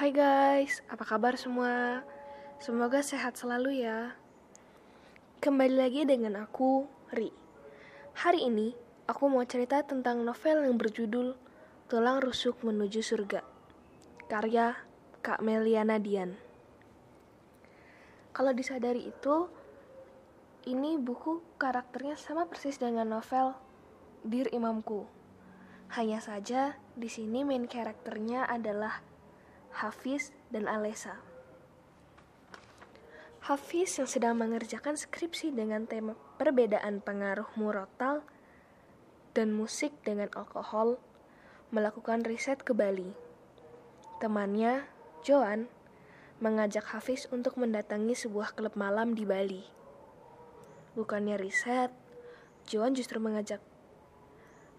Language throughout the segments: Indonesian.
Hai guys, apa kabar semua? Semoga sehat selalu ya. Kembali lagi dengan aku, Ri. Hari ini, aku mau cerita tentang novel yang berjudul Tulang Rusuk Menuju Surga. Karya Kak Meliana Dian. Kalau disadari itu, ini buku karakternya sama persis dengan novel Dir Imamku. Hanya saja di sini main karakternya adalah Hafiz dan Alesa. Hafiz yang sedang mengerjakan skripsi dengan tema perbedaan pengaruh murotal dan musik dengan alkohol melakukan riset ke Bali. Temannya, Joan, mengajak Hafiz untuk mendatangi sebuah klub malam di Bali. Bukannya riset, Joan justru mengajak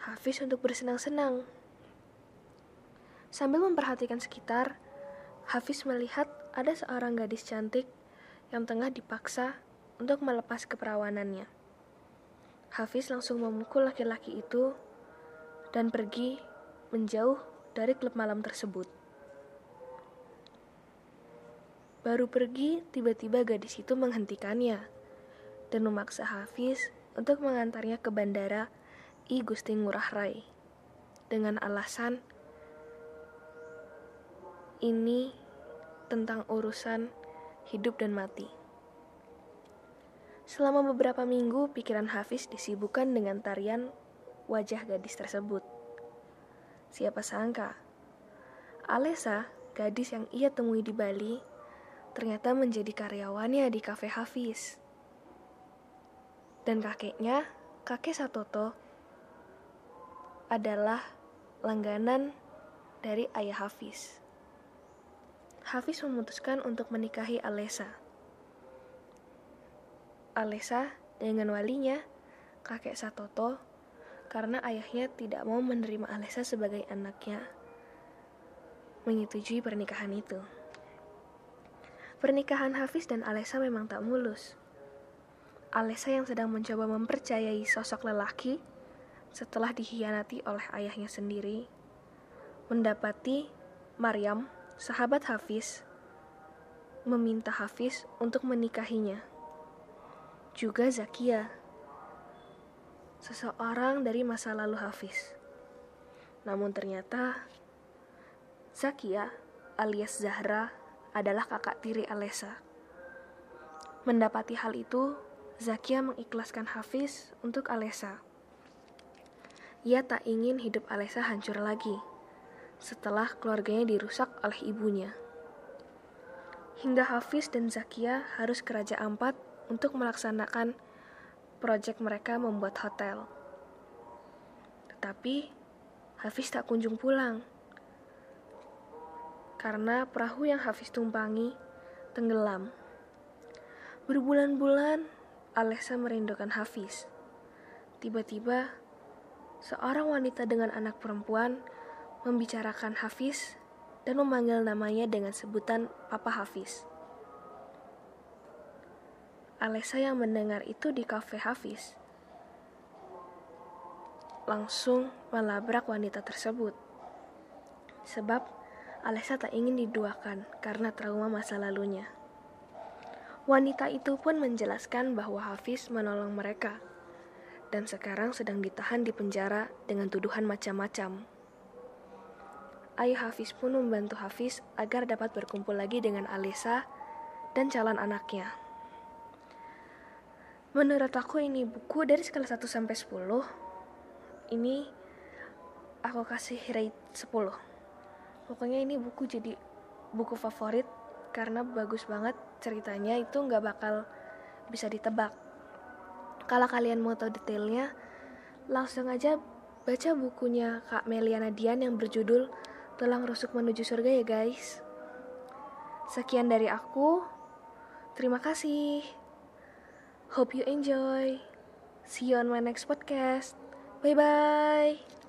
Hafiz untuk bersenang-senang. Sambil memperhatikan sekitar, Hafiz melihat ada seorang gadis cantik yang tengah dipaksa untuk melepas keperawanannya. Hafiz langsung memukul laki-laki itu dan pergi menjauh dari klub malam tersebut. Baru pergi, tiba-tiba gadis itu menghentikannya dan memaksa Hafiz untuk mengantarnya ke bandara I Gusti Ngurah Rai dengan alasan ini tentang urusan hidup dan mati. Selama beberapa minggu, pikiran Hafiz disibukkan dengan tarian wajah gadis tersebut. Siapa sangka, Alesa, gadis yang ia temui di Bali, ternyata menjadi karyawannya di kafe Hafiz. Dan kakeknya, kakek Satoto, adalah langganan dari ayah Hafiz. Hafiz memutuskan untuk menikahi Alesa. Alesa dengan walinya, kakek Satoto, karena ayahnya tidak mau menerima Alesa sebagai anaknya, menyetujui pernikahan itu. Pernikahan Hafiz dan Alesa memang tak mulus. Alesa yang sedang mencoba mempercayai sosok lelaki setelah dikhianati oleh ayahnya sendiri, mendapati Maryam, sahabat Hafiz, meminta Hafiz untuk menikahinya. Juga Zakia, seseorang dari masa lalu Hafiz. Namun ternyata Zakia alias Zahra adalah kakak tiri Alesa. Mendapati hal itu, Zakia mengikhlaskan Hafiz untuk Alesa. Ia tak ingin hidup Alesa hancur lagi setelah keluarganya dirusak oleh ibunya. Hingga Hafiz dan Zakia harus ke Raja Ampat untuk melaksanakan proyek mereka membuat hotel. Tetapi Hafiz tak kunjung pulang karena perahu yang Hafiz tumpangi tenggelam. Berbulan-bulan Alesa merindukan Hafiz. Tiba-tiba seorang wanita dengan anak perempuan membicarakan Hafiz dan memanggil namanya dengan sebutan Papa Hafiz. Alesa yang mendengar itu di kafe Hafiz langsung melabrak wanita tersebut. Sebab Alesa tak ingin diduakan karena trauma masa lalunya. Wanita itu pun menjelaskan bahwa Hafiz menolong mereka dan sekarang sedang ditahan di penjara dengan tuduhan macam-macam. Ayah Hafiz pun membantu Hafiz agar dapat berkumpul lagi dengan Alisa dan calon anaknya. Menurut aku ini buku dari skala 1 sampai 10. Ini aku kasih rate 10. Pokoknya ini buku jadi buku favorit karena bagus banget ceritanya itu nggak bakal bisa ditebak kalau kalian mau tahu detailnya, langsung aja baca bukunya Kak Meliana Dian yang berjudul Tulang Rusuk Menuju Surga ya guys. Sekian dari aku. Terima kasih. Hope you enjoy. See you on my next podcast. Bye bye.